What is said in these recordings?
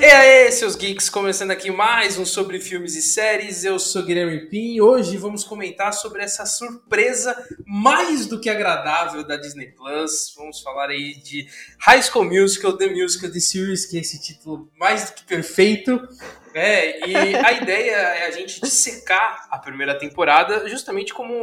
E aí, seus geeks, começando aqui mais um sobre filmes e séries. Eu sou Guilherme Pim e hoje vamos comentar sobre essa surpresa mais do que agradável da Disney Plus. Vamos falar aí de High School Musical, The Musical, The Series, que é esse título mais do que perfeito. É, e a ideia é a gente dissecar a primeira temporada justamente como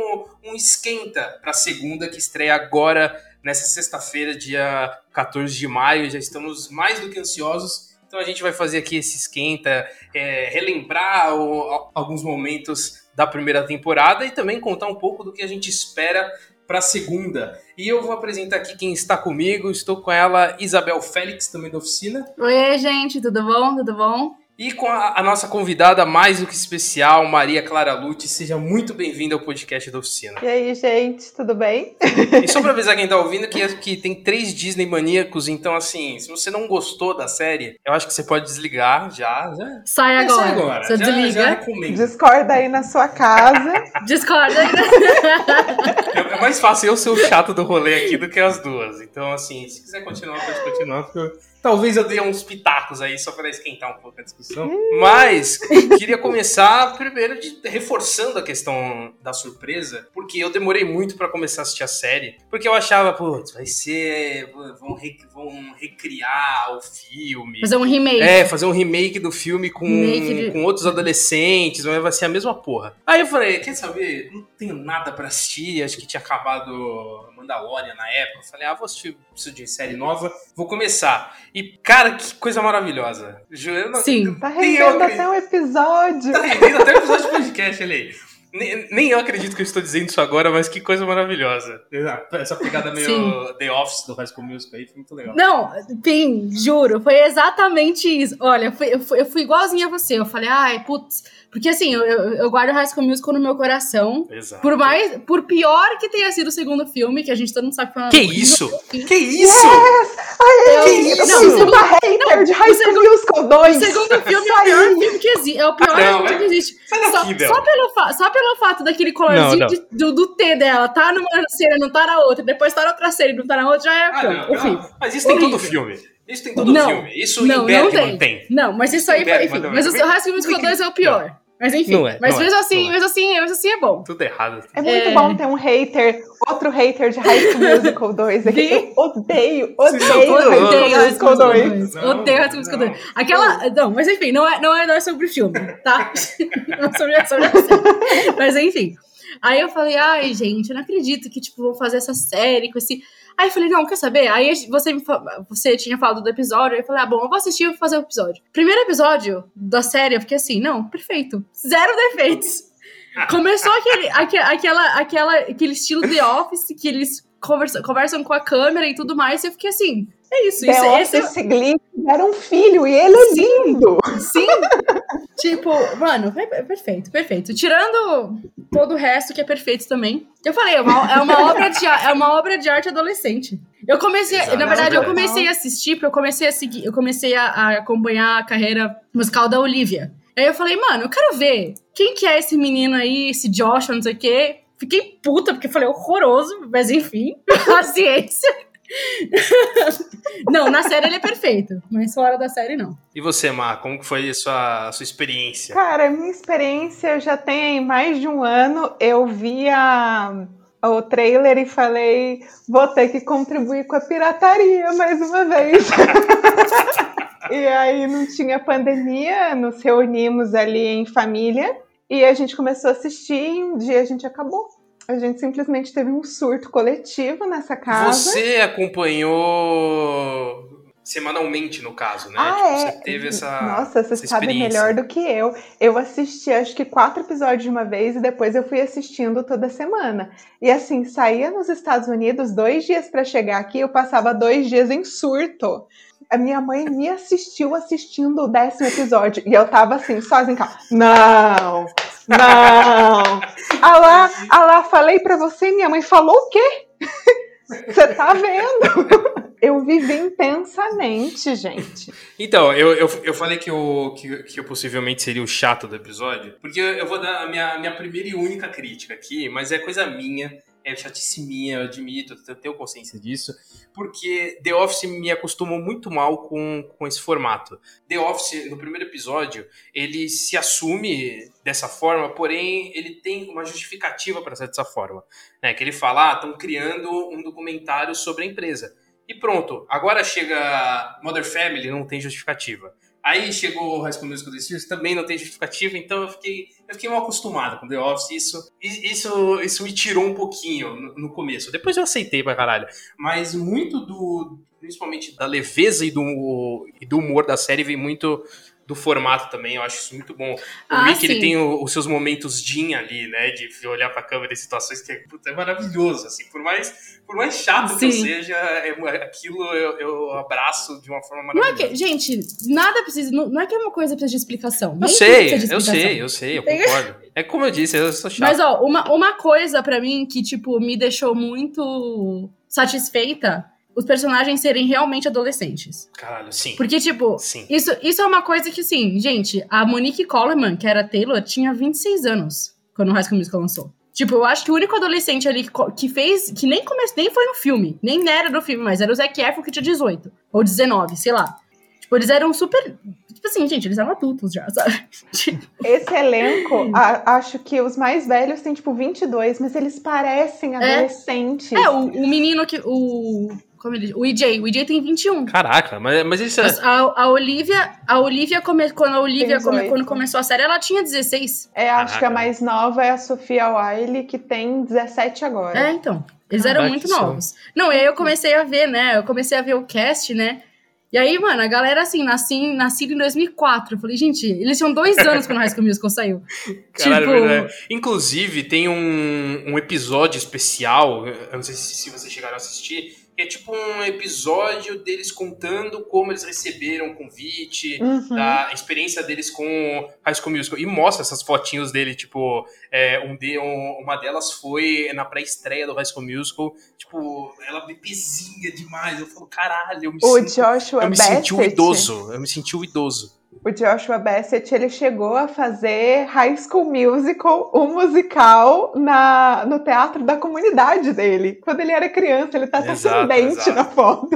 um esquenta para a segunda que estreia agora nessa sexta-feira, dia 14 de maio. Já estamos mais do que ansiosos. Então a gente vai fazer aqui esse esquenta, é, relembrar o, alguns momentos da primeira temporada e também contar um pouco do que a gente espera para a segunda. E eu vou apresentar aqui quem está comigo. Estou com ela, Isabel Félix, também da oficina. Oi, gente, tudo bom? Tudo bom? E com a, a, nossa convidada mais do que especial, Maria Clara Lute. Seja muito bem-vinda ao podcast da Oficina. E aí, gente, tudo bem? E só pra avisar quem tá ouvindo que, que tem três Disney maníacos, então assim, se você não gostou da série, eu acho que você pode desligar já. já sai agora. Sai agora. Você já, desliga. Já Discorda aí na sua casa. Discorda aí. É, é mais fácil eu ser o chato do rolê aqui do que as duas. Então, assim, se quiser continuar, pode continuar, porque eu Talvez eu dê uns pitacos aí só para esquentar um pouco a discussão. Mas queria começar primeiro de, reforçando a questão da surpresa, porque eu demorei muito para começar a assistir a série, porque eu achava, putz, vai ser vão, re, vão recriar o filme, fazer um remake. É, fazer um remake do filme com, de... com outros adolescentes, mas vai ser a mesma porra. Aí eu falei, quer saber? Não tenho nada para assistir, acho que tinha acabado Mandalorian na época. Eu falei, ah, vou assistir, preciso de série nova, vou começar. E, cara, que coisa maravilhosa. Joana, Sim. Tá rendendo até um episódio. Tá rendendo até um episódio de podcast, olha aí. Nem, nem, eu acredito que eu estou dizendo isso agora, mas que coisa maravilhosa. Essa pegada meio Sim. The Office do High School Musical aí foi muito legal. Não, Pim, juro, foi exatamente isso. Olha, eu, fui, eu fui igualzinha a você. Eu falei, ai, putz porque assim, eu, eu guardo High School Musical no meu coração. Exato. Por mais. Por pior que tenha sido o segundo filme, que a gente todo mundo sabe que foi uma. Que isso? Que isso? Yes! Ai, eu, que isso? Não, eu sou uma hater não, de High School Musical 2. O segundo filme é o pior filme que existe. É o pior ah, não, filme que existe. Daqui, só, só, pelo só pelo fato daquele colorzinho não, de, do, do, T dela, tá numa cena, não tá na outra, depois tá na outra cena e não tá na outra, já é ah, horrível. Mas isso tem todo filme. Isso tem todo não, filme. Isso não, em Bergman tem. tem. Não, mas isso aí, enfim. Mas o High School Musical 2 é o pior. Mas enfim, não é, mas não mesmo, é, assim, é. mesmo assim, mesmo assim é bom. Tudo errado. É muito é... bom ter um hater, outro hater de High School Musical 2 aqui. Eu odeio, odeio High School Musical 2. Odeio High School Musical 2. Aquela, não, mas enfim, não é, não é, não é sobre o filme, tá? não é sobre, sobre a série. Mas enfim. Aí eu falei, ai, gente, eu não acredito que, tipo, vou fazer essa série com esse Aí eu falei, não, quer saber? Aí você, você tinha falado do episódio, aí eu falei, ah, bom, eu vou assistir e vou fazer o episódio. Primeiro episódio da série, eu fiquei assim, não, perfeito. Zero defeitos. Começou aquele, aquela, aquela, aquele estilo The Office que eles conversam, conversam com a câmera e tudo mais, e eu fiquei assim, é isso. Isso, Office esse... Glee era um filho e ele é sim, lindo. Sim. tipo, mano, é perfeito, perfeito. Tirando todo o resto que é perfeito também. Eu falei, é uma, é uma obra, de, é uma obra de arte adolescente. Eu comecei, Exato. na verdade, eu comecei a assistir, porque eu comecei a seguir, eu comecei a, a acompanhar a carreira musical da Olivia. Aí eu falei, mano, eu quero ver quem que é esse menino aí, esse Josh, não sei o quê. Fiquei puta, porque eu falei, horroroso, mas enfim, paciência. não, na série ele é perfeito, mas fora da série não. E você, Mar, como foi a sua, a sua experiência? Cara, minha experiência já tem mais de um ano. Eu vi a, o trailer e falei, vou ter que contribuir com a pirataria mais uma vez. e aí não tinha pandemia, nos reunimos ali em família e a gente começou a assistir e um dia a gente acabou. A gente simplesmente teve um surto coletivo nessa casa. Você acompanhou semanalmente, no caso, né? Ah, tipo, é? Você teve essa. Nossa, você essa sabe melhor do que eu. Eu assisti acho que quatro episódios de uma vez e depois eu fui assistindo toda semana. E assim, saía nos Estados Unidos dois dias para chegar aqui, eu passava dois dias em surto. A minha mãe me assistiu assistindo o décimo episódio e eu tava assim, sozinha em casa. Não, não. Ah lá, ah falei pra você, minha mãe falou o quê? Você tá vendo? Eu vivi intensamente, gente. Então, eu, eu, eu falei que eu, que, que eu possivelmente seria o chato do episódio, porque eu vou dar a minha, minha primeira e única crítica aqui, mas é coisa minha. É chatice minha, eu admito, eu tenho consciência disso, porque The Office me acostumou muito mal com, com esse formato. The Office, no primeiro episódio, ele se assume dessa forma, porém ele tem uma justificativa para ser dessa forma. Né? Que ele fala, ah, estão criando um documentário sobre a empresa. E pronto, agora chega Mother Family, não tem justificativa. Aí chegou o High School Musical Series, também não tem justificativa, então eu fiquei, eu fiquei mal acostumado com The Office. Isso, isso, isso me tirou um pouquinho no, no começo. Depois eu aceitei pra caralho. Mas muito do. Principalmente da leveza e do, e do humor da série vem muito do formato também, eu acho isso muito bom. O Ah, Rick, ele sim. tem o- os seus momentos Jean ali, né, de olhar pra câmera em situações que é, é maravilhoso, assim, por mais, por mais chato que eu Sim. seja, é- aquilo eu, eu abraço de uma forma Não é maravilhosa. que, gente, nada precisa. Não, não é que uma coisa precisa de explicação. Eu sei, de eu explicação. sei, eu sei, eu concordo. É como eu disse, eu sou chato. Mas, ó, uma, uma coisa pra mim que, tipo, me deixou muito satisfeita os personagens serem realmente adolescentes. Caralho, sim. Porque, tipo, Sim. isso, isso é uma coisa que, assim, gente, a Monique Coleman, que era Taylor, tinha 26 anos quando o High School Musical lançou. Tipo, eu acho que o único adolescente ali que, fez, que nem começou, nem foi no filme, nem era do filme, mas era o Zac Efron que tinha 18, ou 19, sei lá. Tipo, eles eram super, tipo assim, gente, eles eram adultos já, sabe? Tipo, Esse elenco, a- acho que os mais velhos têm tipo 22, mas eles parecem adolescentes. é, o, o menino que, o, como ele? O EJ, o EJ tem 21. Caraca, mas, mas isso é... Mas A, a Olivia, a Olivia come, quando a Olivia come- 18. quando começou a série, ela tinha 16. É, acho que a Caraca. mais nova é a Sofia Wiley, que tem 17 agora. É, então. Eles eram Caraca, muito que som. novos. Não, e aí eu comecei a ver, né? Eu comecei a ver o cast, né? E aí, mano, a galera, assim, nasci, nascida em 2004. Eu falei, gente, eles tinham dois anos quando o High School Musical saiu. Caralho, tipo, verdade. Inclusive, tem um, um episódio especial, eu não sei se, se vocês chegaram a assistir, é tipo um episódio deles contando como eles receberam o convite, Uhum. da experiência deles com High School Musical. E mostra essas fotinhos dele, tipo, é, um de, um- uma delas foi na pré-estreia do High School Musical, tipo, ela bebezinha demais. Eu falo, caralho, eu me, O sinto, Joshua eu me senti um idoso. Eu me senti um idoso. O Joshua Bassett, ele chegou a fazer High School Musical, um musical na, no teatro da comunidade dele. Quando ele era criança, ele tá até Exato, sem dente exato. na foto.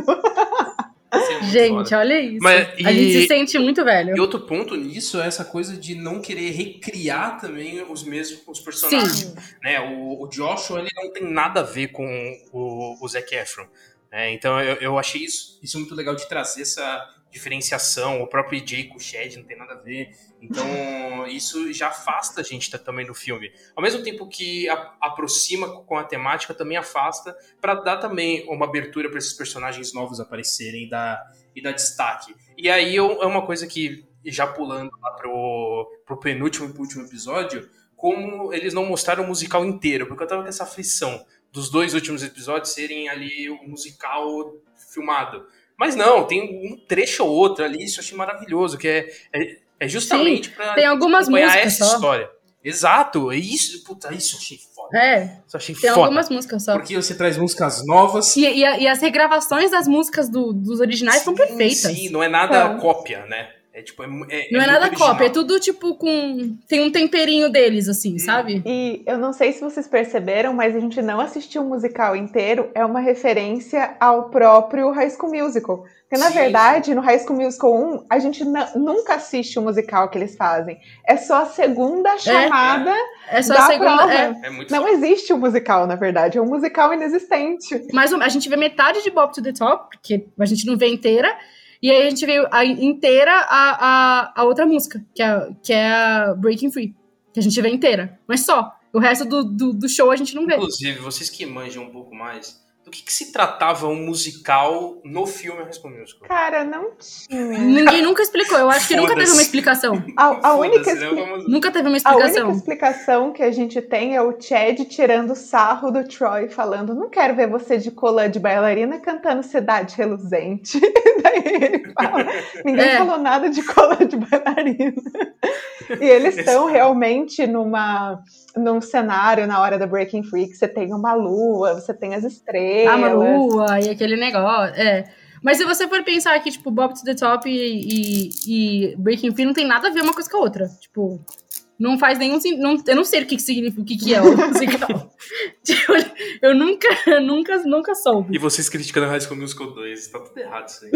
Isso é muito Gente, foda. olha isso. Mas, A gente e- se sente muito velho. E outro ponto nisso é essa coisa de não querer recriar também os mesmos os personagens. Né? O, o Joshua ele não tem nada a ver com o, o Zac Efron. né? Então eu, eu achei isso, isso muito legal de trazer essa diferenciação. O próprio EJ com o Shed não tem nada a ver. Então isso já afasta a gente ta- também do filme. Ao mesmo tempo que a- aproxima com a temática, também afasta para dar também uma abertura para esses personagens novos aparecerem e dar, e dar destaque. E aí eu- é uma coisa que, já pulando lá pro, pro penúltimo e último episódio, como eles não mostraram o musical inteiro, porque eu tava com essa aflição dos dois últimos episódios serem ali o musical filmado. Mas não, tem um trecho ou outro ali, isso eu achei maravilhoso, que é, é, é justamente pra tem algumas músicas essa só. história. Exato, é isso, puta, isso eu achei foda. É, Isso achei tem foda. algumas músicas só. Porque você traz músicas novas. E, e e as regravações das músicas do- dos originais são Sim, perfeitas. Sim, não é nada Então. cópia, né? É tipo, é, é- Não é muito nada original. cópia, é tudo tipo com. Tem um temperinho deles, assim, sabe? E eu não sei se vocês perceberam, mas a gente não assistiu o musical inteiro, é uma referência ao próprio High School Musical. Porque, na Sim, verdade, no High School Musical 1, a gente nunca assiste o musical que eles fazem. É só a segunda chamada É só da a segunda. prova. é. É Não existe o musical, na verdade. É um musical inexistente. Mas a gente vê metade de Bob to the Top, porque a gente não vê inteira. E aí a gente vê a, inteira a, a, a outra música, que é, que é a Breaking Free. Que a gente vê inteira. Mas só. O resto do, do, do show a gente não vê. Inclusive, vocês que manjam um pouco mais, do que, que se tratava um musical no filme High School Musical? Cara, não tinha. Ninguém nunca explicou. Eu acho que nunca teve uma explicação. A, a única né? expli- Vamos- Nunca teve uma A única explicação. explicação que a gente tem é o Chad tirando sarro do Troy, falando: Não quero ver você de colã de bailarina cantando Cidade Reluzente. Daí ele fala: Ninguém É. falou nada de colã de bailarina. E eles estão realmente numa, num cenário na hora da Breaking Free que você tem uma lua, você tem as estrelas. A lua e aquele negócio. É. Mas se você for pensar que, tipo, Bob to the Top e, e, e Breaking Free não tem nada a ver uma coisa com a outra. Tipo, não faz nenhum não, Eu não sei o que, que significa, o que, que é o musical. Tipo, eu nunca, nunca, nunca soube. E vocês criticando High School Musical 2, tá tudo errado isso aí.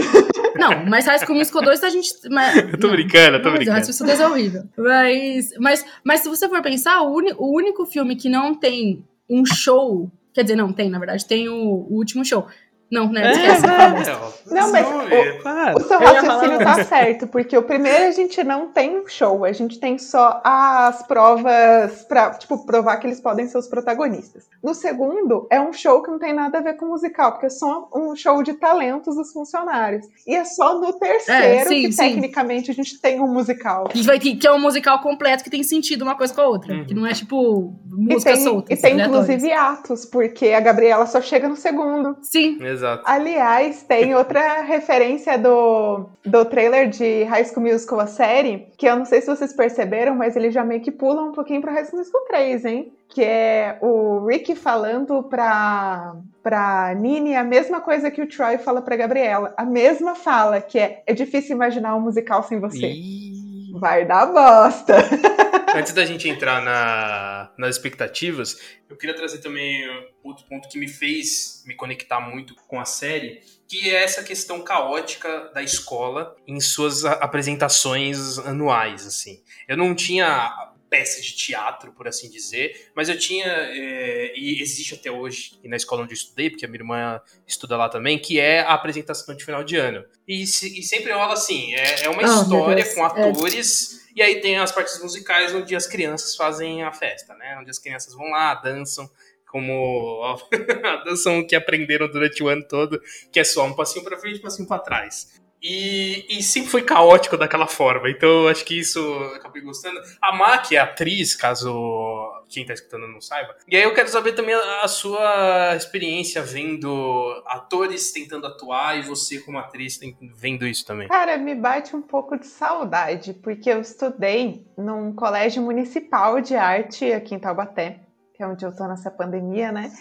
Não, mas High School Musical 2 a gente. Mas, eu tô não, brincando, eu tô mas brincando. High School 2 é horrível. Mas, mas, mas se você for pensar, o, uni, o único filme que não tem um show. Quer dizer, não, tem, na verdade, tem o, o último show. Não, né? Esquece. É, não, mas o, o, seu raciocínio tá certo, porque o primeiro a gente não tem show, a gente tem só as provas pra, tipo, provar que eles podem ser os protagonistas. No segundo, é um show que não tem nada a ver com musical, porque é só um show de talentos dos funcionários. E é só no terceiro é, sim, que, sim. tecnicamente, a gente tem um musical. Que, que é um musical completo que tem sentido uma coisa com a outra. Uhum. Que não é, tipo, música e tem, solta. E tem, inclusive, atos, porque a Gabriela só chega no segundo. Sim. Exato. Exato. Aliás, tem outra referência do, do trailer de High School Musical, a série, que eu não sei se vocês perceberam, mas ele já meio que pula um pouquinho pra High School Musical 3, hein? Que é o Rick falando pra, pra Nini a mesma coisa que o Troy fala pra Gabriela. A mesma fala, que é, é difícil imaginar um musical sem você. Ih. Vai dar bosta. Antes da gente entrar na, nas expectativas, eu queria trazer também outro ponto que me fez me conectar muito com a série, que é essa questão caótica da escola em suas apresentações anuais, assim. Eu não tinha peça de teatro, por assim dizer, mas eu tinha, é, e existe até hoje, e na escola onde eu estudei, porque a minha irmã estuda lá também, que é a apresentação de final de ano. E, e sempre rola assim, é, é uma oh, história com atores... É e aí tem as partes musicais onde as crianças fazem a festa, né? Onde as crianças vão lá, dançam, como dançam que aprenderam durante o ano todo, que é só um passinho para frente, um passinho para trás. E, e, sempre foi caótico daquela forma. Então, acho que isso eu acabei gostando. A Mac é atriz, caso quem tá escutando não saiba. E aí eu quero saber também a, a, sua experiência vendo atores tentando atuar e você como atriz vendo isso também. Cara, me bate um pouco de saudade, porque eu estudei num colégio municipal de arte aqui em Taubaté, que é onde eu tô nessa pandemia, né?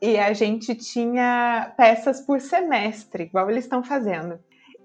E a gente tinha peças por semestre, igual eles estão fazendo.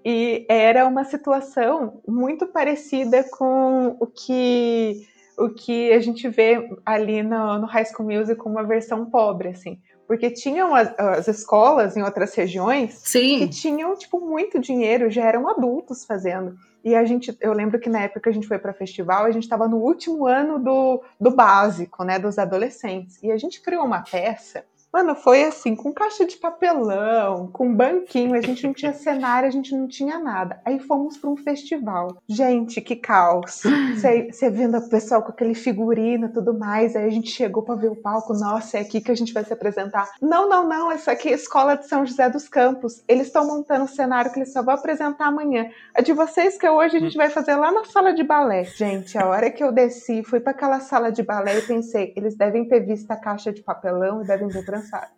E era uma situação muito parecida com o que o que a gente vê ali no, no High School Musical, uma versão pobre, assim. Porque tinham as, as escolas em outras regiões Sim. que tinham, tipo, muito dinheiro, já eram adultos fazendo. E a gente, eu lembro que na época que a gente foi para festival, a gente estava no último ano do, do básico, né, dos adolescentes. E a gente criou uma peça Mano, foi assim, com caixa de papelão, com banquinho, a gente não tinha cenário, a gente não tinha nada. Aí fomos para um festival. Gente, que caos. Você vendo o pessoal com aquele figurino e tudo mais, aí a gente chegou para ver o palco, nossa, é aqui que a gente vai se apresentar. Não, não, não, essa aqui é a Escola de São José dos Campos. Eles estão montando um cenário que eles só vão apresentar amanhã. A de vocês que hoje a gente vai fazer lá na sala de balé. Gente, a hora que eu desci, fui para aquela sala de balé e pensei, eles devem ter visto a caixa de papelão e devem ter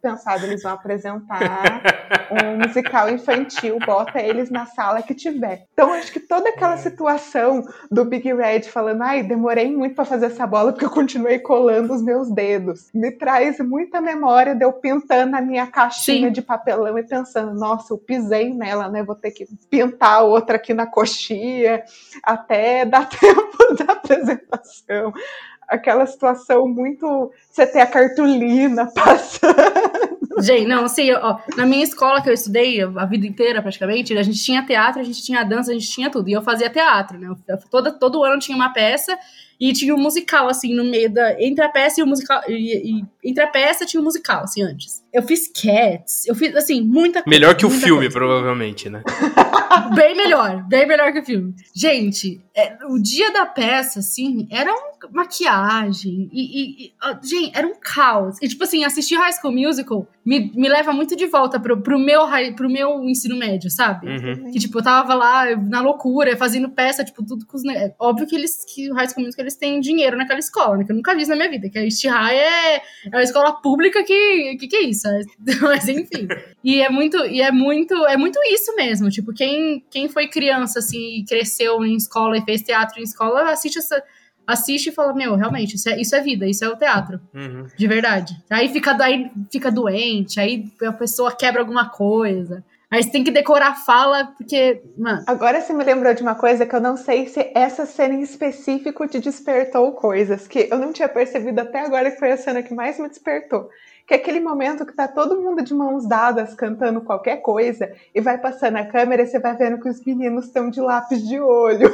pensado, eles vão apresentar um musical infantil, bota eles na sala que tiver. Então, acho que toda aquela é. situação do Big Red falando, ai, demorei muito para fazer essa bola porque eu continuei colando os meus dedos, me traz muita memória de eu pintando a minha caixinha Sim. de papelão e pensando, nossa, eu pisei nela, né? Vou ter que pintar outra aqui na coxinha até dar tempo da apresentação aquela situação muito. Você ter a cartolina passando. Gente, não, assim, ó, na minha escola que eu estudei a vida inteira praticamente, a gente tinha teatro, a gente tinha dança, a gente tinha tudo. E eu fazia teatro, né? Todo, todo ano tinha uma peça e tinha um musical, assim, no meio da. Entre a peça e o musical. E, e, entre a peça tinha um musical, assim, antes. Eu fiz Cats, eu fiz, assim, muita coisa. Melhor que o filme, coisa. provavelmente, né? bem melhor, bem melhor que o filme. Gente, é, o dia da peça, assim, era uma maquiagem e, e, e, gente, era um caos. E, tipo assim, assistir High School Musical me, me leva muito de volta pro, pro, meu, pro meu ensino médio, sabe? Uhum. Que, tipo, eu tava lá na loucura, fazendo peça, tipo, tudo com os... Óbvio que eles, que o High School Musical, eles têm dinheiro naquela escola, né? Que eu nunca vi isso na minha vida, que a East High é, é uma escola pública que... Que que é isso? Mas, enfim. E é muito... E é muito... É muito isso mesmo. Tipo, quem, quem foi criança, assim, e cresceu em escola e fez teatro em escola, assiste essa assiste e fala, meu, realmente, isso é, isso é vida, isso é o teatro. Uhum. De verdade. Aí fica, aí fica doente, aí a pessoa quebra alguma coisa. Aí você tem que decorar a fala, porque, mano. Agora você me lembrou de uma coisa que eu não sei se essa cena em específico te despertou coisas, que eu não tinha percebido até agora que foi a cena que mais me despertou. Que é aquele momento que tá todo mundo de mãos dadas cantando qualquer coisa e vai passando a câmera e você vai vendo que os meninos estão de lápis de olho.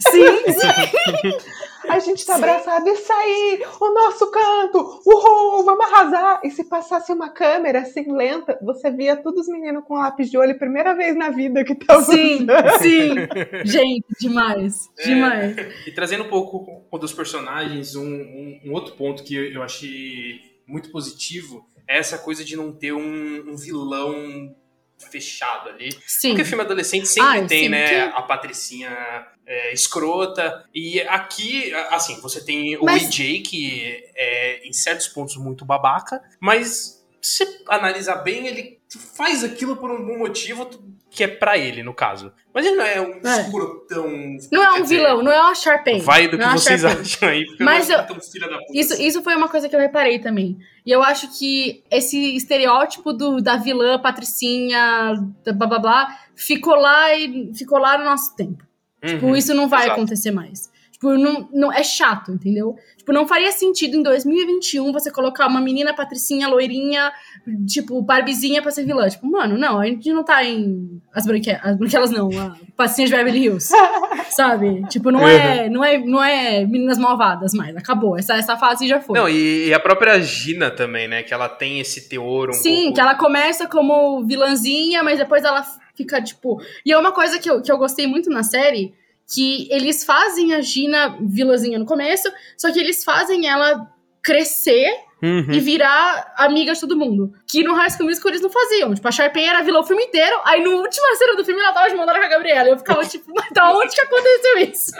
Sim, sim. A gente tá abraçado, isso aí, o nosso canto, uhul, vamos arrasar. E se passasse uma câmera assim lenta, você via todos os meninos com lápis de olho, primeira vez na vida que tava Sim, usando. sim. Gente, demais. Demais. E trazendo um pouco dos personagens, um, um- um outro ponto que eu achei muito positivo é essa coisa de não ter um, um vilão fechado ali. Sim. Porque filme adolescente sempre Ai, tem, sim, né, que- a Patricinha é, escrota. E aqui, assim, você tem o Mas- EJ, que é, em certos pontos, muito babaca, mas se analisar bem, ele faz aquilo por um bom motivo que é pra ele, no caso. Mas ele não é um É. escrotão. Não é um dizer, vilão, não é uma Sharpay. Vai do que é vocês acham aí, porque Mas eu filha da puta. Isso, assim. isso foi uma coisa que eu reparei também. E eu acho que esse estereótipo do, da vilã, patricinha, da blá blá blá, ficou lá e ficou lá no nosso tempo. Tipo, Uhum. isso não vai exato. acontecer mais. Tipo, não, não, é chato, entendeu? Tipo, não faria sentido em 2021 você colocar uma menina patricinha, loirinha, tipo, barbizinha pra ser vilã. Tipo, mano, não, a gente não tá em... As, branque... as branquelas não, a patricinha de Beverly Hills. sabe? Tipo, não é, não, é, não é meninas malvadas mais. Acabou. Essa, essa fase já foi. Não, e, e a própria Gina também, né? Que ela tem esse teor um Sim, pouco... que ela começa como vilãzinha, mas depois ela fica, tipo. E é uma coisa que eu, que eu gostei muito na série, que eles fazem a Gina vilãzinha no começo, só que eles fazem ela crescer Uhum. e virar amiga de todo mundo. Que no High School Musical eles não faziam. Tipo, a Sharpay era vilã o filme inteiro, aí no última cena do filme ela tava de dada com a Gabriela. Eu ficava tipo, mas da onde que aconteceu isso?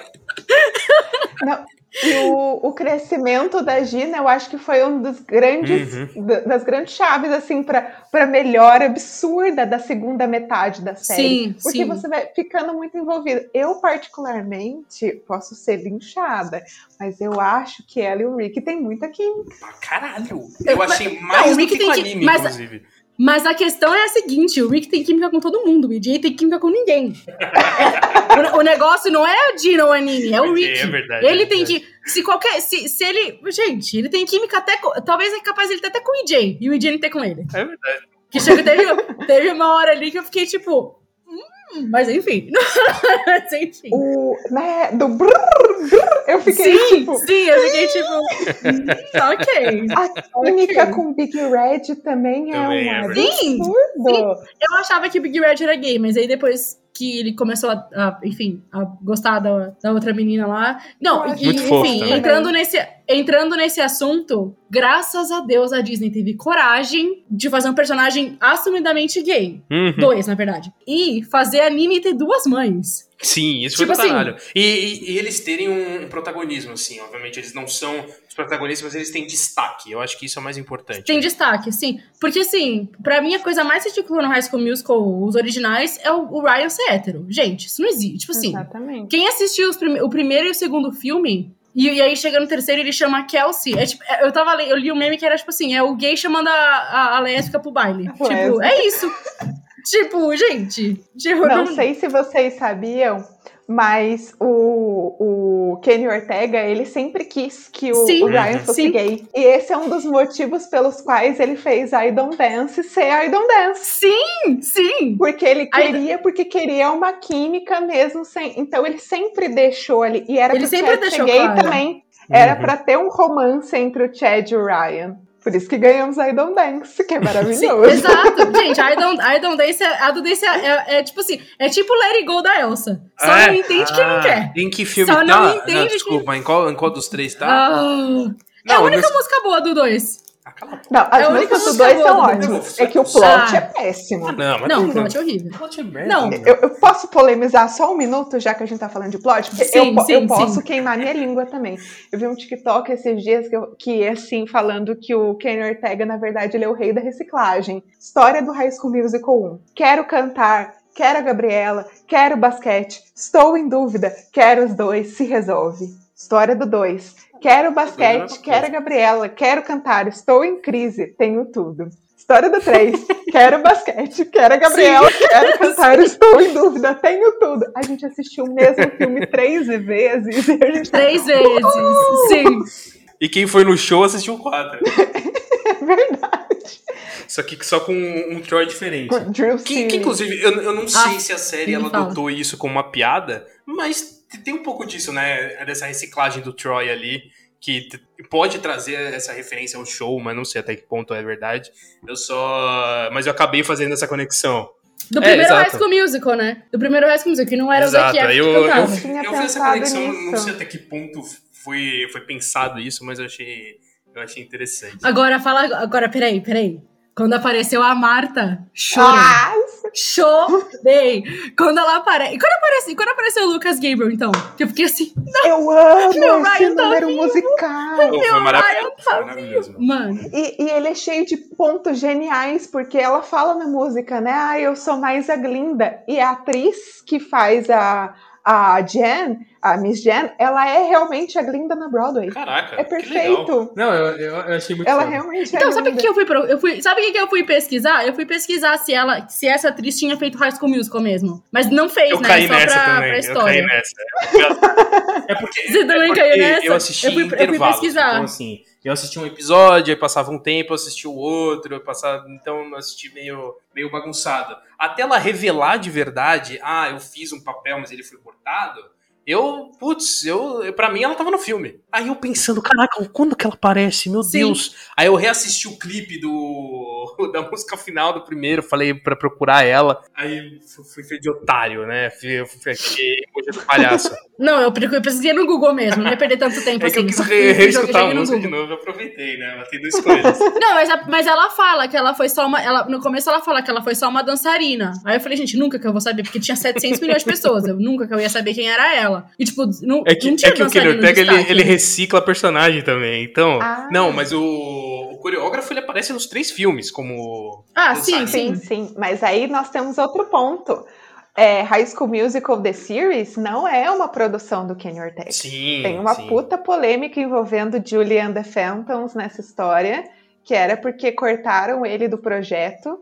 Não, e o, o crescimento da Gina, eu acho que foi um dos grandes, Uhum. da- das grandes chaves, assim, pra melhora absurda da segunda metade da série. Sim, Porque sim. você vai ficando muito envolvido. Eu, particularmente, posso ser linchada, mas eu acho que ela e o Rick têm muita química. Pra caralho. Eu- achei não, mais o do que com que- anime, mas- inclusive. Mas a questão é a seguinte: o Rick tem química com todo mundo, o EJ tem química com ninguém. É, o, o negócio não é a Gina ou a Nini, é o Rick. É verdade. Ele é tem verdade. que. Se qualquer. Se, se ele. Gente, ele tem química até com. Talvez é capaz ele ter até com o EJ. E o EJ não ter com ele. É verdade. Que chega, teve, teve uma hora ali que eu fiquei tipo. Mas enfim. mas enfim. O, né, do brrr, brrr, eu fiquei sim, tipo. sim, eu fiquei tipo. ok. A química com Big Red também é Também é um verdade. absurdo. Eu achava que o Big Red era gay, mas aí depois que ele começou a, a, enfim, a gostar da, da outra menina lá. Não, e, fofo enfim, também. entrando nesse, entrando nesse assunto, graças a Deus a Disney teve coragem de fazer um personagem assumidamente gay. Uhum. Dois, na verdade. E fazer a Nini ter duas mães. Sim, isso Tipo foi do assim- caralho. E, e- e eles terem um protagonismo, assim, obviamente eles não são os protagonistas, mas eles têm destaque. Eu acho que isso é o mais importante. Tem destaque, sim. Porque, assim, pra mim a coisa mais ridícula no High School Musical, os originais, é o, o Ryan ser hétero. Gente, isso não existe. Tipo assim, Exatamente. Quem assistiu os prime- o primeiro e o segundo filme, e, e aí chega no terceiro ele chama a Kelsey. É tipo, é- eu tava eu li um meme que era tipo assim: é o gay chamando a, a, a lésbica pro baile. A tipo, lésbica. é isso. Tipo, gente. Tipo, Não sei se vocês sabiam, mas o, o Kenny Ortega, ele sempre quis que o, Sim, o Ryan fosse sim. gay. E esse é um dos motivos pelos quais ele fez I Don't Dance ser I Don't Dance. Sim, sim. Porque ele queria, porque queria uma química mesmo sem. Então ele sempre deixou ali. E era Ele sempre deixou ser gay claro. também. Era Uhum. pra ter um romance entre o Chad e o Ryan. Por isso que ganhamos I Don't Dance, que é Sim, maravilhoso. exato. Gente, I don't, I don't dance, é- a do dance é, é- é tipo assim, é tipo Let It Go da Elsa. Só É? não entende quem não Ah, quer. Em que filme Só tá? não entende que- desculpa, em qual, em qual dos três tá? Ah, é a Não, única nesse- música boa do 2. Ah, cala a boca. Não, É as única músicas dos música dois são boa do ótimas. É que o plot Ah. é péssimo. Não, mas Não, o plot é horrível. Plot é merda. Não. Eu, eu posso polemizar só um minuto, já que a gente tá falando de plot? Porque Sim, eu, sim, eu posso sim. queimar minha língua também. Eu vi um TikTok esses dias que, eu- que assim, falando que o Kenny Ortega, na verdade, ele é o rei da reciclagem. História do High School Musical 1. Quero cantar, quero a Gabriela, quero basquete, estou em dúvida, quero os dois, se resolve. História do 2. Quero basquete, quero a Gabriela, quero cantar, estou em crise, tenho tudo. História do 3. Quero basquete, quero a Gabriela, Sim. quero cantar, estou em dúvida, tenho tudo. A gente assistiu o mesmo filme três vezes. E a gente três tá... vezes, uh! sim. E quem foi no show assistiu quatro. é verdade. Só que só com um Troy diferente. Que, que, inclusive, eu, eu não sei ah, se a série ela adotou isso como uma piada, mas tem um pouco disso, né? Dessa reciclagem do Troy ali que pode trazer essa referência ao show, mas não sei até que ponto é verdade. Eu só. Mas eu acabei fazendo essa conexão. Do é, primeiro é, High School Musical, né? Do primeiro High School Musical, que não era exato. o Zac eu, eu, eu, eu fiz essa conexão, nisso. não sei até que ponto foi, foi pensado isso, mas eu achei, eu achei interessante. Agora, fala. Agora, peraí, peraí. Quando apareceu a Marta, chorei. Ah, chorei. Quando ela aparece. E quando, aparece, quando apareceu o Lucas Gabriel, então? Eu fiquei assim. Eu amo meu esse Ryan tá número tá musical. Pô, foi maravilhoso. Tá maravilhoso mano. E, e, ele é cheio de pontos geniais, porque ela fala na música, né? Ah, eu sou mais a Glinda. E a atriz que faz a a Jen, a Miss Jen, ela é realmente a Glinda na Broadway. Caraca. É perfeito. Não, eu, eu, eu, achei muito Ela realmente é Então, sabe o que eu fui, pro, eu fui Sabe o que eu fui pesquisar? Eu fui pesquisar se ela, se essa atriz tinha feito High School Musical mesmo. Mas não fez, eu né? Caí Só nessa pra, também. pra história. Eu caí nessa. é porque, Você também é caiu nessa? Eu assisti eu fui, eu fui pesquisar. Então, assim, eu assisti um episódio, aí passava um tempo, eu assisti o outro, eu passava, então eu assisti meio, meio bagunçado. Até ela revelar de verdade, ah, eu fiz um papel, mas ele foi cortado, eu, putz, eu, pra mim ela tava no filme. Aí eu pensando, caraca, quando que ela aparece? Meu Sim. Deus. Aí eu reassisti o clipe do da música final do primeiro, falei pra procurar ela. Aí fui feito de otário, né? Fui, fui aqui, coisa do palhaço. Não, eu pesquisei no Google mesmo, não ia perder tanto tempo é assim. Que eu quis re reescutar a música de novo, eu aproveitei, né? Matei duas coisas. Não, mas, a, mas ela fala que ela foi só uma. Ela, no começo ela fala que ela foi só uma dançarina. Aí eu falei, gente, nunca que eu vou saber, porque tinha 700 milhões de pessoas. Eu nunca que eu ia saber quem era ela. E, tipo, não, é que, não tinha é que o Kenny Ortega, ele, ele recicla personagem também. Então, ah. não, mas o, o, coreógrafo, ele aparece nos três filmes como... Ah, sim, sim, sim. Mas aí nós temos outro ponto. É, High School Musical The Series não é uma produção do Kenny Ortega. Sim, Tem uma sim. puta polêmica envolvendo Julie and the Phantoms nessa história, que era porque cortaram ele do projeto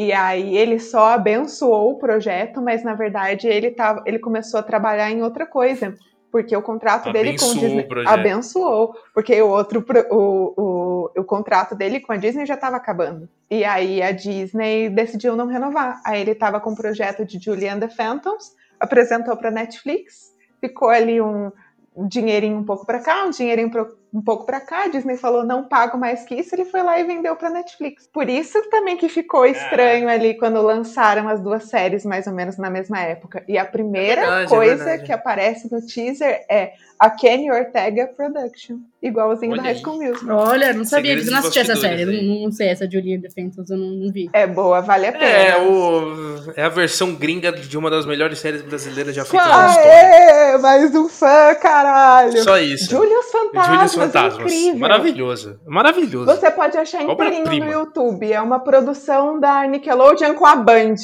e aí ele só abençoou o projeto, mas na verdade ele, tava, ele começou a trabalhar em outra coisa. Porque o contrato abençoou dele com o Disney o abençoou, porque o outro o, o, o contrato dele com a Disney já estava acabando. E aí a Disney decidiu não renovar. Aí ele estava com o projeto de Julie and the Phantoms, apresentou para Netflix, ficou ali um, um dinheirinho um pouco para cá, um dinheirinho um pouco para cá, a Disney falou não pago mais que isso, ele foi lá e vendeu para Netflix. Por isso também que ficou é. estranho ali quando lançaram as duas séries mais ou menos na mesma época. E a primeira é verdade, é coisa é que aparece no teaser é a Kenny Ortega Production. Igualzinho Olha do High School Musical. Olha, não sabia disso, não assisti essa série. Não, não, sei essa Julia Defentos, eu não, não, vi. É boa, vale a pena. É, o, é a versão gringa de uma das melhores séries brasileiras já feitas na história. É, mais um fã, caralho. Só isso. Julius Fantasmas, Julius Fantasmas. Incrível. Maravilhoso. Maravilhoso. Você pode achar inteirinho no YouTube. É uma produção da Nickelodeon com a Band.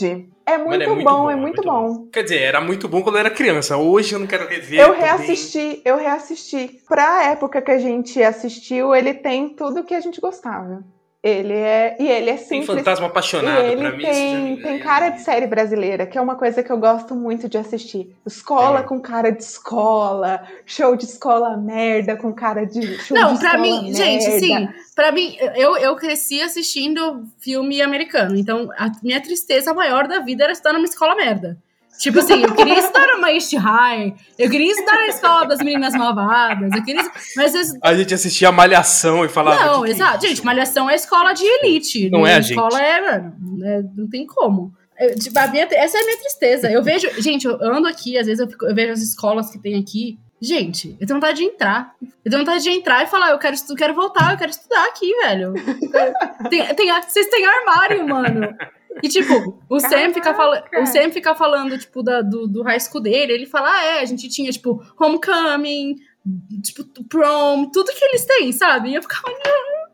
É muito, é muito bom, bom, é muito, muito bom. bom. Quer dizer, era muito bom quando eu era criança. Hoje eu não quero rever. Eu reassisti, eu reassisti. Pra época que a gente assistiu, ele tem tudo que a gente gostava. Ele é. E ele é simples. Tem fantasma apaixonado ele pra mim. Tem, tem cara de série brasileira, que é uma coisa que eu gosto muito de assistir. Escola é. com cara de escola, show de escola merda com cara de show Não, de pra mim, merda. gente, sim. Pra mim, eu, eu cresci assistindo filme americano. Então, a minha tristeza maior da vida era estar numa escola merda. Tipo assim, eu queria estudar numa East High, eu queria estudar na escola das meninas malvadas, eu queria. Mas A gente assistia Malhação e falava. Não, exato. É gente, Malhação é escola de elite. Não é a gente. Escola é, mano, é, não tem como. Eu, tipo, minha, essa é a minha tristeza. Eu vejo. Gente, eu ando aqui, às vezes eu, fico, eu vejo as escolas que tem aqui. Gente, eu tenho vontade de entrar. Eu tenho vontade de entrar e falar, eu quero, eu quero voltar, eu quero estudar aqui, velho. Tem, tem, vocês têm armário, mano. E, tipo, o Sam, fica fala, o Sam fica falando, tipo, da, do, do high school dele. Ele fala, ah, é, a gente tinha, tipo, homecoming, tipo, prom, tudo que eles têm, sabe? E eu ficava,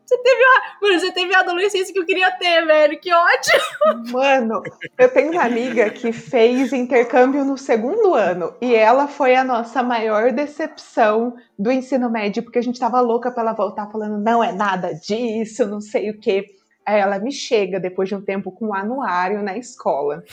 você teve a, mano, você teve a adolescência que eu queria ter, velho, que ótimo! Mano, eu tenho uma amiga que fez intercâmbio no segundo ano e ela foi a nossa maior decepção do ensino médio, porque a gente tava louca pra ela voltar falando, não é nada disso, não sei o quê. Aí ela me chega depois de um tempo com um anuário na escola.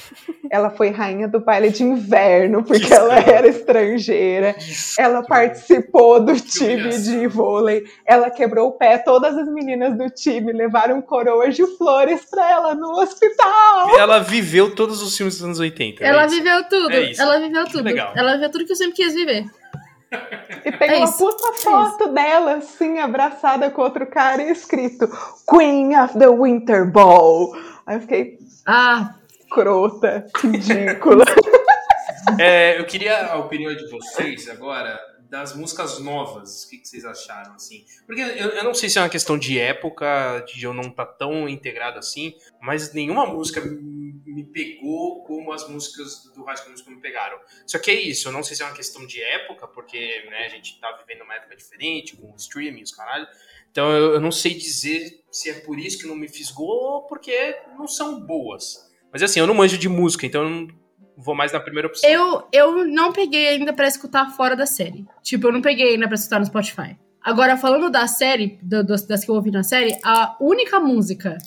Ela foi rainha do baile de inverno porque ela era estrangeira. Ela participou do time de vôlei. Ela quebrou o pé. Todas as meninas do time levaram coroas de flores para ela no hospital. Ela viveu todos os filmes dos anos 80. Ela é viveu tudo. É isso. ela viveu tudo. legal. Ela viveu tudo que eu sempre quis viver. E tem É uma isso, puta é foto dela, assim, abraçada com outro cara e escrito Queen of the Winter Ball. Aí eu fiquei Ah, crota, ridícula. É, eu queria a opinião de vocês agora das músicas novas. O que, que vocês acharam, assim? Porque eu, eu não sei se é uma questão de época, de eu não estar tão integrado assim, mas nenhuma música me pegou como as músicas do High School Musical me pegaram. Só que é isso, eu não sei se é uma questão de época, porque né, a gente tá vivendo uma época diferente, com streaming, os caralho. Então eu, eu não sei dizer se é por isso que não me fisgou ou porque não são boas. Mas assim, eu não manjo de música, então eu não vou mais na primeira opção. eu, eu não peguei ainda pra escutar fora da série. Tipo, eu não peguei ainda pra escutar no Spotify. Agora, falando da série, do- das que eu ouvi na série, a única música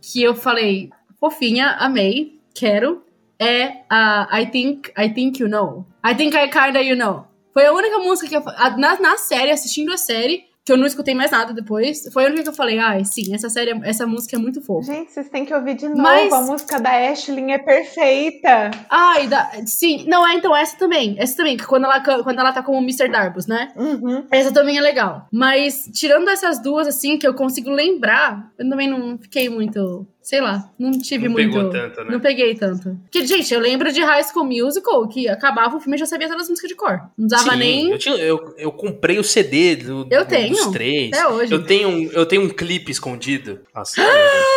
que eu falei, fofinha, amei, quero, é a I Think, I Think You Know. I Think I Kinda You Know. Foi a única música que eu. Na, na série, assistindo a série, que eu não escutei mais nada depois, foi a única que eu falei, ai, sim, essa série, essa música é muito fofa. Gente, vocês têm que ouvir de novo. Mas- A música da Ashley é perfeita. Ai, da, sim, não, é então essa também. Essa também, que quando ela, quando ela tá como Mr. Darbus, né? Uhum. Essa também é legal. Mas, tirando essas duas, assim, que eu consigo lembrar, eu também não fiquei muito. Sei lá, não tive Não muito. pegou tanto, né? Não peguei tanto. Porque, gente, eu lembro de High School Musical, que acabava o filme e já sabia todas as músicas de cor. Não usava Sim, nem. Eu, tinha- eu, eu comprei o CD do, Eu do- tenho, dos três. até hoje. Eu tenho, um, eu tenho um clipe escondido. Nossa,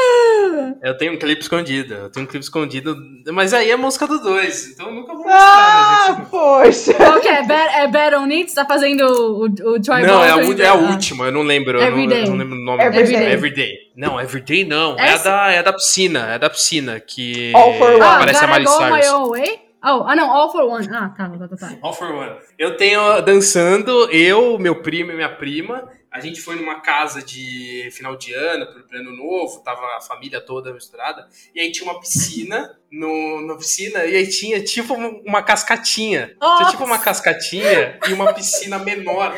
eu tenho um clipe escondido. Eu tenho um clipe escondido. Mas aí é a música do dois. Então eu nunca vou mostrar, Ah, né, gente? poxa. Qual que é? Bad, é Bad on It? Você tá fazendo o, o Troy Não, é a, é a ah. última, eu não lembro. Eu não, Everyday. eu não lembro o nome. Everyday. Everyday. Não, Everyday não. É a, Essa- da, é a da piscina. É a da piscina que All for One. Ah, aparece a Gotta Miley Cyrus. Oh, ah, não, All for One. Ah, tá, tá, tá. tá. All for One. Eu tenho dançando, eu, meu primo e minha prima. A gente foi numa casa de final de ano, pro ano novo, tava a família toda misturada. E aí tinha uma piscina no, na piscina, e aí tinha tipo uma cascatinha. Tinha Nossa! tipo uma cascatinha e uma piscina menor,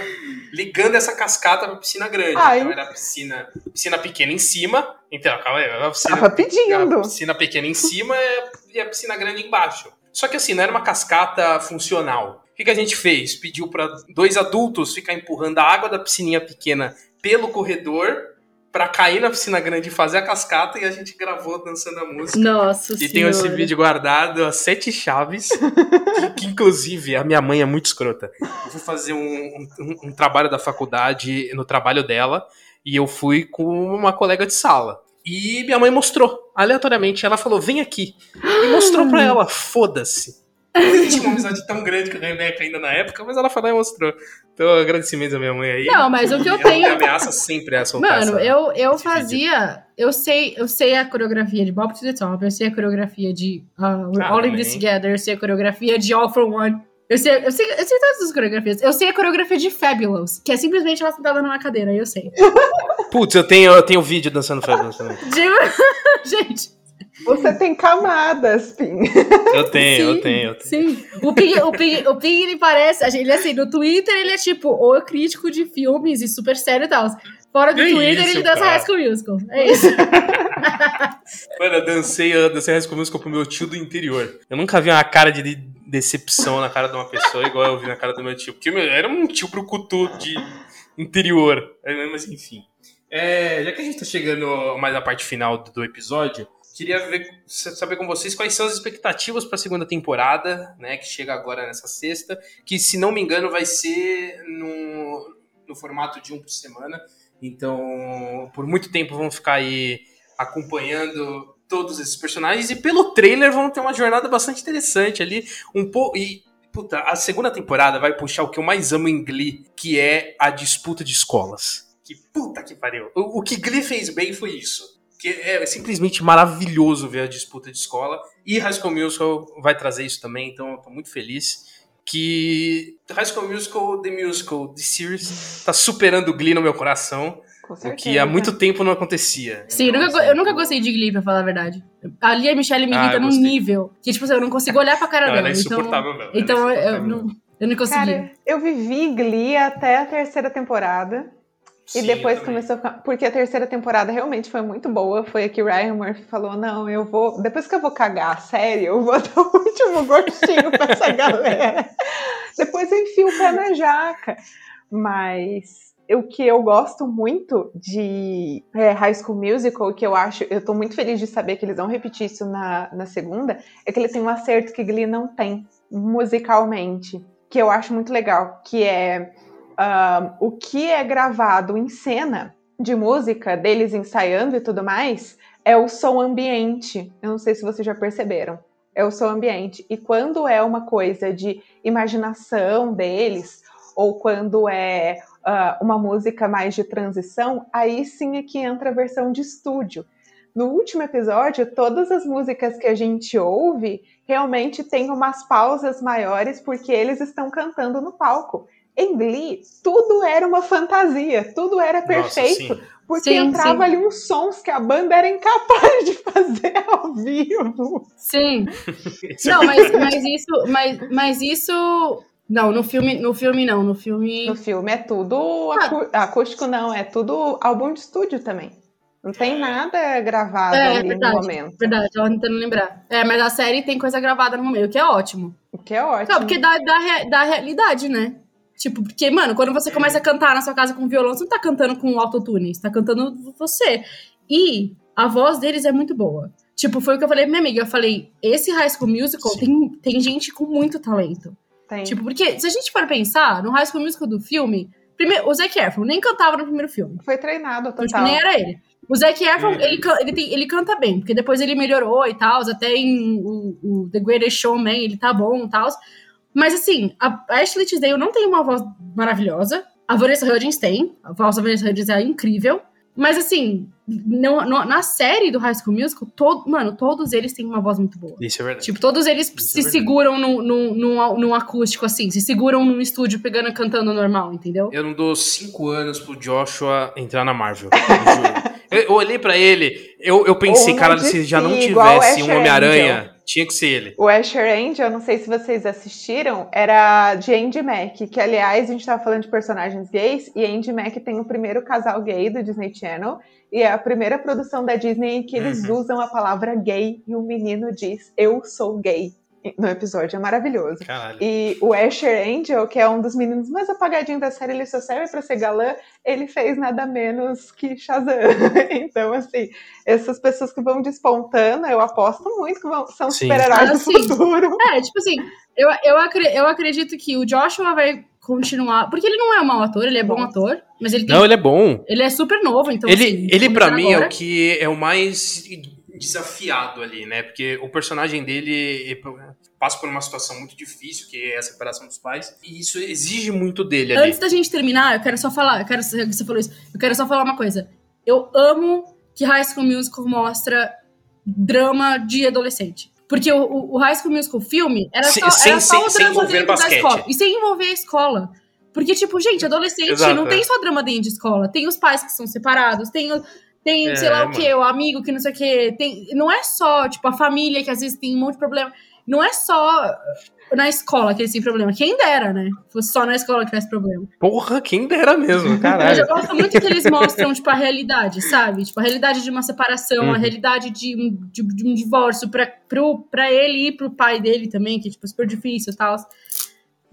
ligando essa cascata pra piscina grande. Ai. Então era a piscina, piscina pequena em cima. Então, calma aí, a piscina, Tava pedindo. a piscina pequena em cima e a piscina grande embaixo. Só que assim, não era uma cascata funcional. O que, que a gente fez? Pediu para dois adultos ficar empurrando a água da piscininha pequena pelo corredor pra cair na piscina grande e fazer a cascata e a gente gravou dançando a música. Nossa E tenho esse vídeo guardado, as sete chaves, que, que, inclusive a minha mãe é muito escrota. Eu fui fazer um, um- um trabalho da faculdade no trabalho dela e eu fui com uma colega de sala. E minha mãe mostrou, aleatoriamente. Ela falou: vem aqui. E mostrou pra ela: foda-se. Eu tinha uma amizade tão grande com a Rebeca ainda na época, mas ela foi lá e mostrou. Então, agradecimentos à minha mãe aí. Não, mas o que eu ela tenho- ameaça sempre soltar Mano, essa- eu, eu fazia. Eu sei, eu sei a coreografia de Bob to the Top, eu sei a coreografia de uh, We're Ah, All in. This Together, eu sei a coreografia de All for One. Eu sei, eu, sei, eu sei todas as coreografias. Eu sei a coreografia de Fabulous, que é simplesmente ela sentada numa cadeira, eu sei. Putz, eu tenho, eu tenho vídeo dançando Fabulous também. De- Gente, Você tem camadas, Pim. Eu tenho, sim, eu tenho, eu tenho. Sim. O Pig, o Pig, o Pig ele parece. Ele assim, no Twitter ele é tipo o crítico de filmes e super sério e tal. Fora do Que Twitter isso, ele dança cara. High School Musical. É isso. Mano, eu dancei, eu dancei High School Musical pro meu tio do interior. Eu nunca vi uma cara de de- decepção na cara de uma pessoa igual eu vi na cara do meu tio. Porque meu, era um tio brucutu de interior. É, Mas enfim. É, já que a gente tá chegando mais à parte final do episódio, queria ver, saber com vocês quais são as expectativas para a segunda temporada, né? Que chega agora nessa sexta. Que, se não me engano, vai ser no, no formato de um por semana. Então, por muito tempo vão ficar aí acompanhando todos esses personagens e pelo trailer vão ter uma jornada bastante interessante ali, um pouco e puta, a segunda temporada vai puxar o que eu mais amo em Glee, que é a disputa de escolas. Que puta que pariu. O, o que Glee fez bem foi isso. Que é simplesmente maravilhoso ver a disputa de escola. E High School Musical vai trazer isso também, então eu tô muito feliz. Que High School Musical, The Musical, The Series, tá superando o Glee no meu coração. O que há muito tempo não acontecia. Sim, eu Então, nunca, go- eu nunca gostei de Glee, pra falar a verdade. Ali a Michelle me Ah, irrita eu num nível que, tipo assim, eu não consigo olhar pra cara Não, dela. ela é então, insuportável mesmo. então ela é eu, insuportável não, mesmo. eu não consegui. Cara, eu vivi Glee até a terceira temporada. Sim, e depois começou a ficar. Porque a terceira temporada realmente foi muito boa. Foi a que Ryan Murphy falou: não, eu vou. Depois que eu vou cagar a série, eu vou dar o último gostinho pra essa galera. depois eu enfio o pé na jaca. Mas o que eu gosto muito de é, High School Musical, que eu acho, eu tô muito feliz de saber que eles vão repetir isso na, na segunda, é que ele tem um acerto que Glee não tem musicalmente, que eu acho muito legal, que é ah, o que é gravado em cena de música, deles ensaiando e tudo mais, é o som ambiente. Eu não sei se vocês já perceberam. É o som ambiente. E quando é uma coisa de imaginação deles, ou quando é ah, uma música mais de transição, aí sim é que entra a versão de estúdio. No último episódio, todas as músicas que a gente ouve realmente têm umas pausas maiores porque eles estão cantando no palco. Em Glee, tudo era uma fantasia, tudo era Nossa, perfeito, sim. porque Sim, entrava sim. ali uns sons que a banda era incapaz de fazer ao vivo. Sim. É Não, mas, mas isso. Mas, mas isso. Não, no filme, no filme não. No filme. No filme é tudo acú- acústico, não, é tudo álbum de estúdio também. Não tem nada gravado É, ali verdade. no momento, Verdade, tava tentando lembrar. É, mas a série tem coisa gravada no meio, o que é ótimo. o que é ótimo. Não, porque dá, dá, dá realidade, né? Tipo, porque, mano, quando você começa a cantar na sua casa com violão, você não tá cantando com autotune, você tá cantando você. E a voz deles é muito boa. Tipo, foi o que eu falei pra minha amiga. Eu falei, esse High School Musical Sim. tem, tem gente com muito talento. Tem. Tipo, porque se a gente for pensar no High School Musical do filme, primeiro, o Zac Efron nem cantava no primeiro filme. Foi treinado Então, tipo, total. nem era ele. O Zac Efron, Uhum. ele, ele, tem- ele canta bem, porque depois ele melhorou e tal, até em o, o The Greatest Showman ele tá bom e tal. Mas assim, a Ashley Tisdale não tem uma voz maravilhosa, a Vanessa Hudgens tem, a voz da Vanessa Hudgens é incrível, mas assim, não, não- na série do High School Musical, todo, mano, todos eles têm uma voz muito boa. Isso é verdade. Tipo, todos eles Isso é se verdade. seguram num, num, num, num acústico, assim, se seguram num estúdio pegando e cantando normal, entendeu? Eu não dou cinco anos pro Joshua entrar na Marvel. eu juro. eu, eu olhei pra ele, eu, eu pensei, cara, se já não tivesse um Homem-Aranha, tinha que ser ele. O Asher Angel, não sei se vocês assistiram, era de Andy Mack, que aliás a gente tava falando de personagens gays, e Andy Mack tem o primeiro casal gay do Disney Channel, e é a primeira produção da Disney em que eles Uhum. usam a palavra gay, e o menino diz, eu sou gay, no episódio, é maravilhoso. Caralho. E o Asher Angel, que é um dos meninos mais apagadinhos da série, ele só serve pra ser galã, ele fez nada menos que Shazam. então, assim, essas pessoas que vão despontando, eu aposto muito que vão- são super-heróis Ah, do sim. futuro. É, tipo assim, eu, eu, acre- eu acredito que o Joshua vai continuar. Porque ele não é um mau ator, ele é bom Bom. ator, mas ele tem. Não, ele é bom. Ele é super novo, então. ele, assim, ele para começando mim, é agora- o que é o mais desafiado ali, né? Porque o personagem dele passa por uma situação muito difícil, que é a separação dos pais, e isso exige muito dele ali. Antes da gente terminar, eu quero só falar, eu quero você falou isso, eu quero só falar uma coisa. Eu amo que High School Musical mostra drama de adolescente. Porque o, o- o High School Musical filme era só, sem- era só sem- o sem drama envolver dentro da escola. E sem envolver a escola. Porque, tipo, gente, adolescente Exato, não é. tem só drama dentro de escola. Tem os pais que são separados, tem, o- tem É, sei lá o quê, o amigo que não sei o quê. Tem, não é só, tipo, a família que às vezes tem um monte de problema. Não é só na escola que eles têm problema. Quem dera, né? Fosse só na escola que tivesse problema. Porra, quem dera mesmo, caralho. eu gosto muito que eles mostram, tipo, a realidade, sabe? Tipo, a realidade de uma separação, Uhum. a realidade de, um- de, de um divórcio pra, pro, pra ele e pro pai dele também, que, tipo, é super difícil e tal.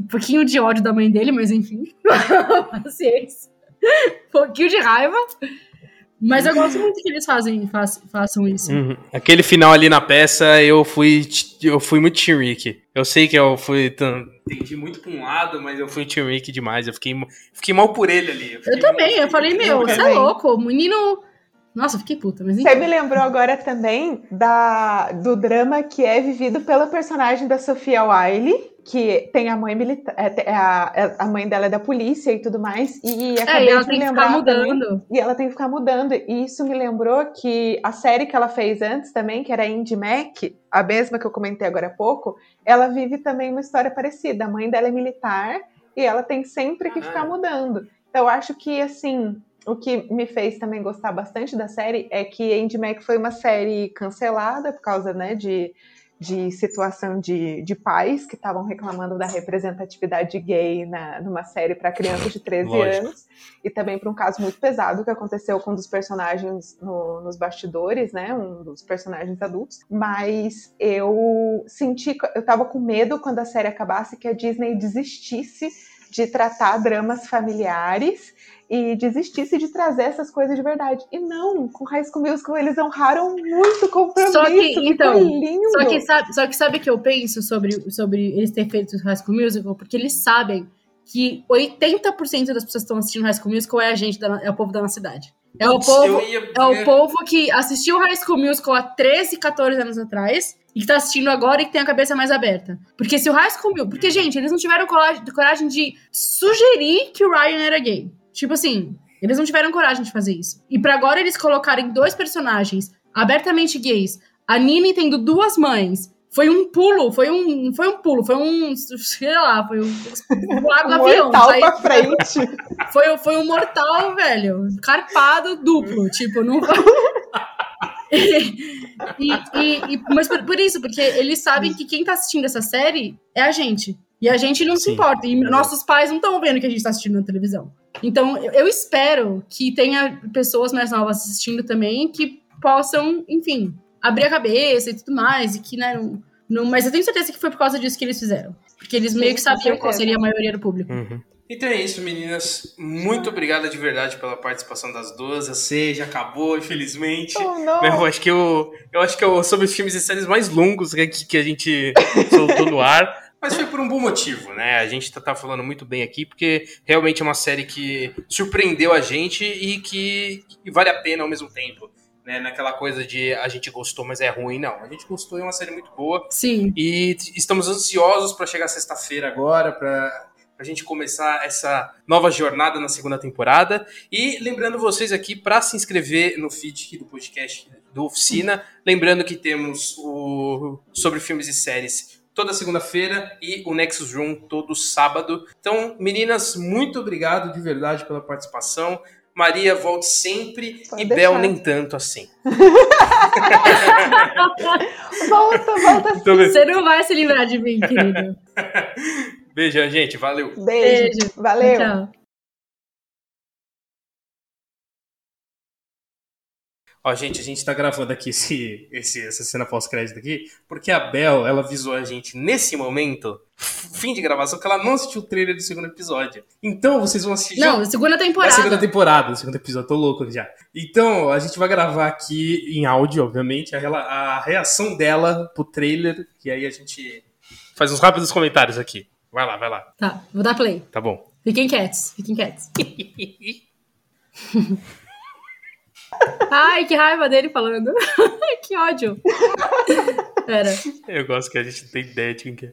Um pouquinho de ódio da mãe dele, mas enfim. Paciência. Um pouquinho de raiva. Mas eu gosto muito que eles fazem, façam, façam isso. Uhum. Aquele final ali na peça, eu fui eu fui muito Team Rick. Eu sei que eu fui entendi muito pra um lado, mas eu fui Team Rick demais. Eu fiquei, fiquei mal por ele ali. Eu fiquei também, mal- eu falei, meu, Eu você é louco, o menino. Nossa, eu fiquei puta, mas Você me lembrou agora também da, do drama que é vivido pela personagem da Sofia Wiley, que tem a mãe militar, é, a, a mãe dela é da polícia e tudo mais, e É, acabei e ela de tem me que ficar lembrar também- mudando. E ela tem que ficar mudando. E isso me lembrou que a série que ela fez antes também, que era Indy Mac, a mesma que eu comentei agora há pouco, ela vive também uma história parecida. A mãe dela é militar e ela tem sempre que Ah. ficar mudando. Eu acho que, assim, o que me fez também gostar bastante da série é que Andy Mac foi uma série cancelada por causa, né, de de situação de, de pais que estavam reclamando da representatividade gay na, numa série para crianças de 13 Lógico. anos, e também por um caso muito pesado que aconteceu com um dos personagens no, nos bastidores, né? Um dos personagens adultos. Mas eu senti, eu tava com medo quando a série acabasse que a Disney desistisse de tratar dramas familiares e desistisse de trazer essas coisas de verdade. E não, com High School Musical eles honraram muito o compromisso. Só que, então, lindo. Só que sabe, só que sabe que eu penso sobre, sobre eles terem feito High School Musical? Porque eles sabem que 80% das pessoas que estão assistindo High School Musical é a gente, da, é o povo da nossa cidade. É o, povo, é o povo que assistiu High School Musical há 13, 14 anos atrás e que tá assistindo agora e que tem a cabeça mais aberta. Porque se o High School Musical... Porque, gente, eles não tiveram coragem de sugerir que o Ryan era gay. Tipo assim, eles não tiveram coragem de fazer isso. E para agora eles colocarem dois personagens abertamente gays, a Nini tendo duas mães, foi um pulo, foi um, foi um pulo, foi um, sei lá, foi um voar do um avião. Mortal pra frente. Foi, foi um mortal, velho, carpado duplo, tipo, não e, e, e, mas por, por, isso, porque eles sabem que quem tá assistindo essa série é a gente. E a gente não Sim. se importa. E nossos pais não estão vendo que a gente tá assistindo na televisão. Então, eu espero que tenha pessoas mais novas assistindo também que possam, enfim, abrir a cabeça e tudo mais. E que, né, não, não, mas eu tenho certeza que foi por causa disso que eles fizeram. Porque eles Sim, meio que sabiam qual seria a maioria do público. Uhum. Então é isso, meninas. Muito obrigada de verdade pela participação das duas. A C já acabou, infelizmente. Oh, não. Eu acho que eu, eu acho que eu sobre os filmes e séries mais longos que, que a gente soltou no ar. Mas foi por um bom motivo, né? A gente tá, tá, falando muito bem aqui, porque realmente é uma série que surpreendeu a gente e que, que vale a pena ao mesmo tempo. Né? Naquela coisa de a gente gostou, mas é ruim. Não, a gente gostou, é uma série muito boa. Sim. E estamos ansiosos para chegar sexta-feira agora, para a gente começar essa nova jornada na segunda temporada. E lembrando vocês aqui para se inscrever no feed do podcast do Oficina. Lembrando que temos o sobre filmes e séries toda segunda-feira e o Nexus Room todo sábado. Então, meninas, muito obrigado de verdade pela participação. Maria, volte sempre Pode e deixar. Bel nem tanto assim. volta, volta. Então, Você não vai se livrar de mim, querido. Beijo, gente. Valeu. Beijo. Beijo. Valeu. Tchau. Ó, gente, a gente tá gravando aqui esse, esse, essa cena pós-crédito aqui, porque a Bel, ela avisou a gente nesse momento, fim de gravação, que ela não assistiu o trailer do segundo episódio. Então, vocês vão assistir. Não, segunda temporada. Da segunda temporada, segundo episódio, tô louco já. Então, a gente vai gravar aqui em áudio, obviamente, a, a reação dela pro trailer, e aí a gente faz uns rápidos comentários aqui. Vai lá, vai lá. Tá, vou dar play. Tá bom. Fiquem quietos, fiquem quietos. Ai, que raiva dele falando. que ódio. Pera. Eu gosto que a gente não tem ideia de quem que é.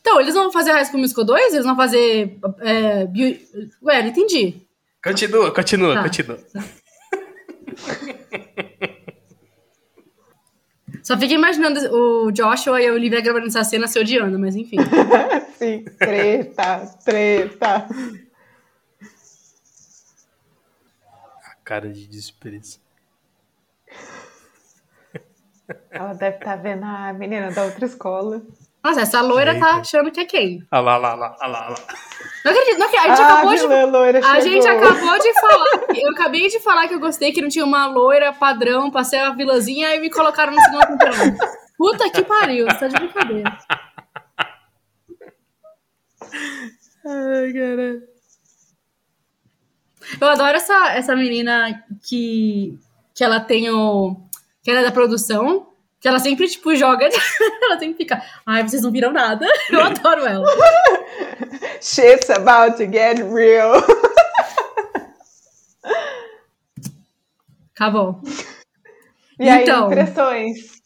Então, eles vão fazer High School Musical 2? Eles vão fazer... É, bio... Ué, não entendi. Continua, continua, tá. continua. Tá. Só fiquei imaginando o Joshua e a Olivia gravando essa cena se odiando, mas enfim. Sim, treta, treta. Cara de desespero. Ela deve estar tá vendo a menina da outra escola. Nossa, essa loira tá Eita. tá achando que é quem? Ah lá, lá, lá, lá, lá. Não acredito, não acredito. A gente ah, acabou de. Loira a gente acabou de falar. Eu acabei de falar que eu gostei que não tinha uma loira padrão pra ser a vilãzinha e me colocaram no segundo temporada. Puta que pariu, você tá de brincadeira. Ai, caralho. Eu adoro essa, essa menina que, que ela tem o. que ela é da produção. Que ela sempre, tipo, joga. ela sempre fica. Ai, vocês não viram nada. Eu adoro ela. Shit's about to get real. Acabou. E então, aí, impressões?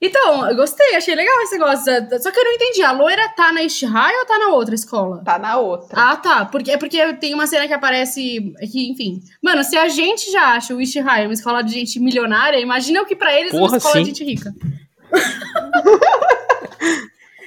Então, eu gostei, achei legal esse negócio. Só que eu não entendi. A loira tá na East High ou tá na outra escola? Tá na outra. Ah, tá. Porque, é porque tem uma cena que aparece. Que, enfim. Mano, se a gente já acha o East High uma escola de gente milionária, imagina o que pra eles é uma escola sim. de gente rica.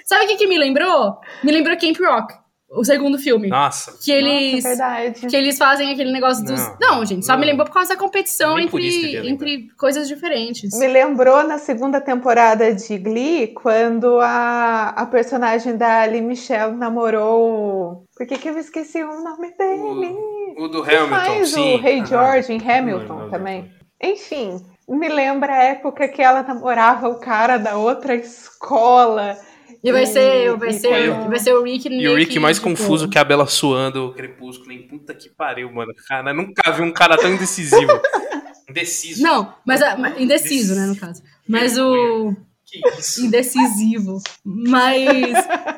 Sabe o que, que me lembrou? Me lembrou Camp Rock. O segundo filme. Nossa. Que eles. Nossa, verdade. que eles fazem aquele negócio dos. Não, Não, gente, só não. me lembrou por causa da competição Nem entre, entre coisas diferentes. Me lembrou na segunda temporada de Glee, quando a, a personagem da Ali Michelle namorou. Por que, que eu esqueci o nome dele? O do Que Hamilton, faz sim. o Rei Ah, George em não Hamilton lembro. também. Enfim, me lembra a época que ela namorava o cara da outra escola. E vai ser, vai e ser, quando- vai ser o Rick E o Rick mais tipo, confuso que a Bela suando o crepúsculo. Hein? Puta que pariu, mano. Cara, nunca vi um cara tão indecisivo. Indeciso. Não, mas, a- mas- indeciso, né, no caso. Mas o? Indecisivo. Mas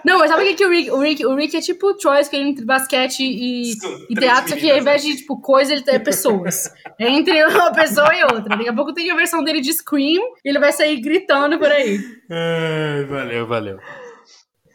não, mas sabe o que, que o Rick, o Rick, o Rick é tipo o Troy escolhendo entre basquete e, e teatro, só que ao invés de tipo coisa, ele é pessoas. É entre uma pessoa e outra. Daqui a pouco tem a versão dele de Scream e ele vai sair gritando por aí. Ai, valeu, valeu.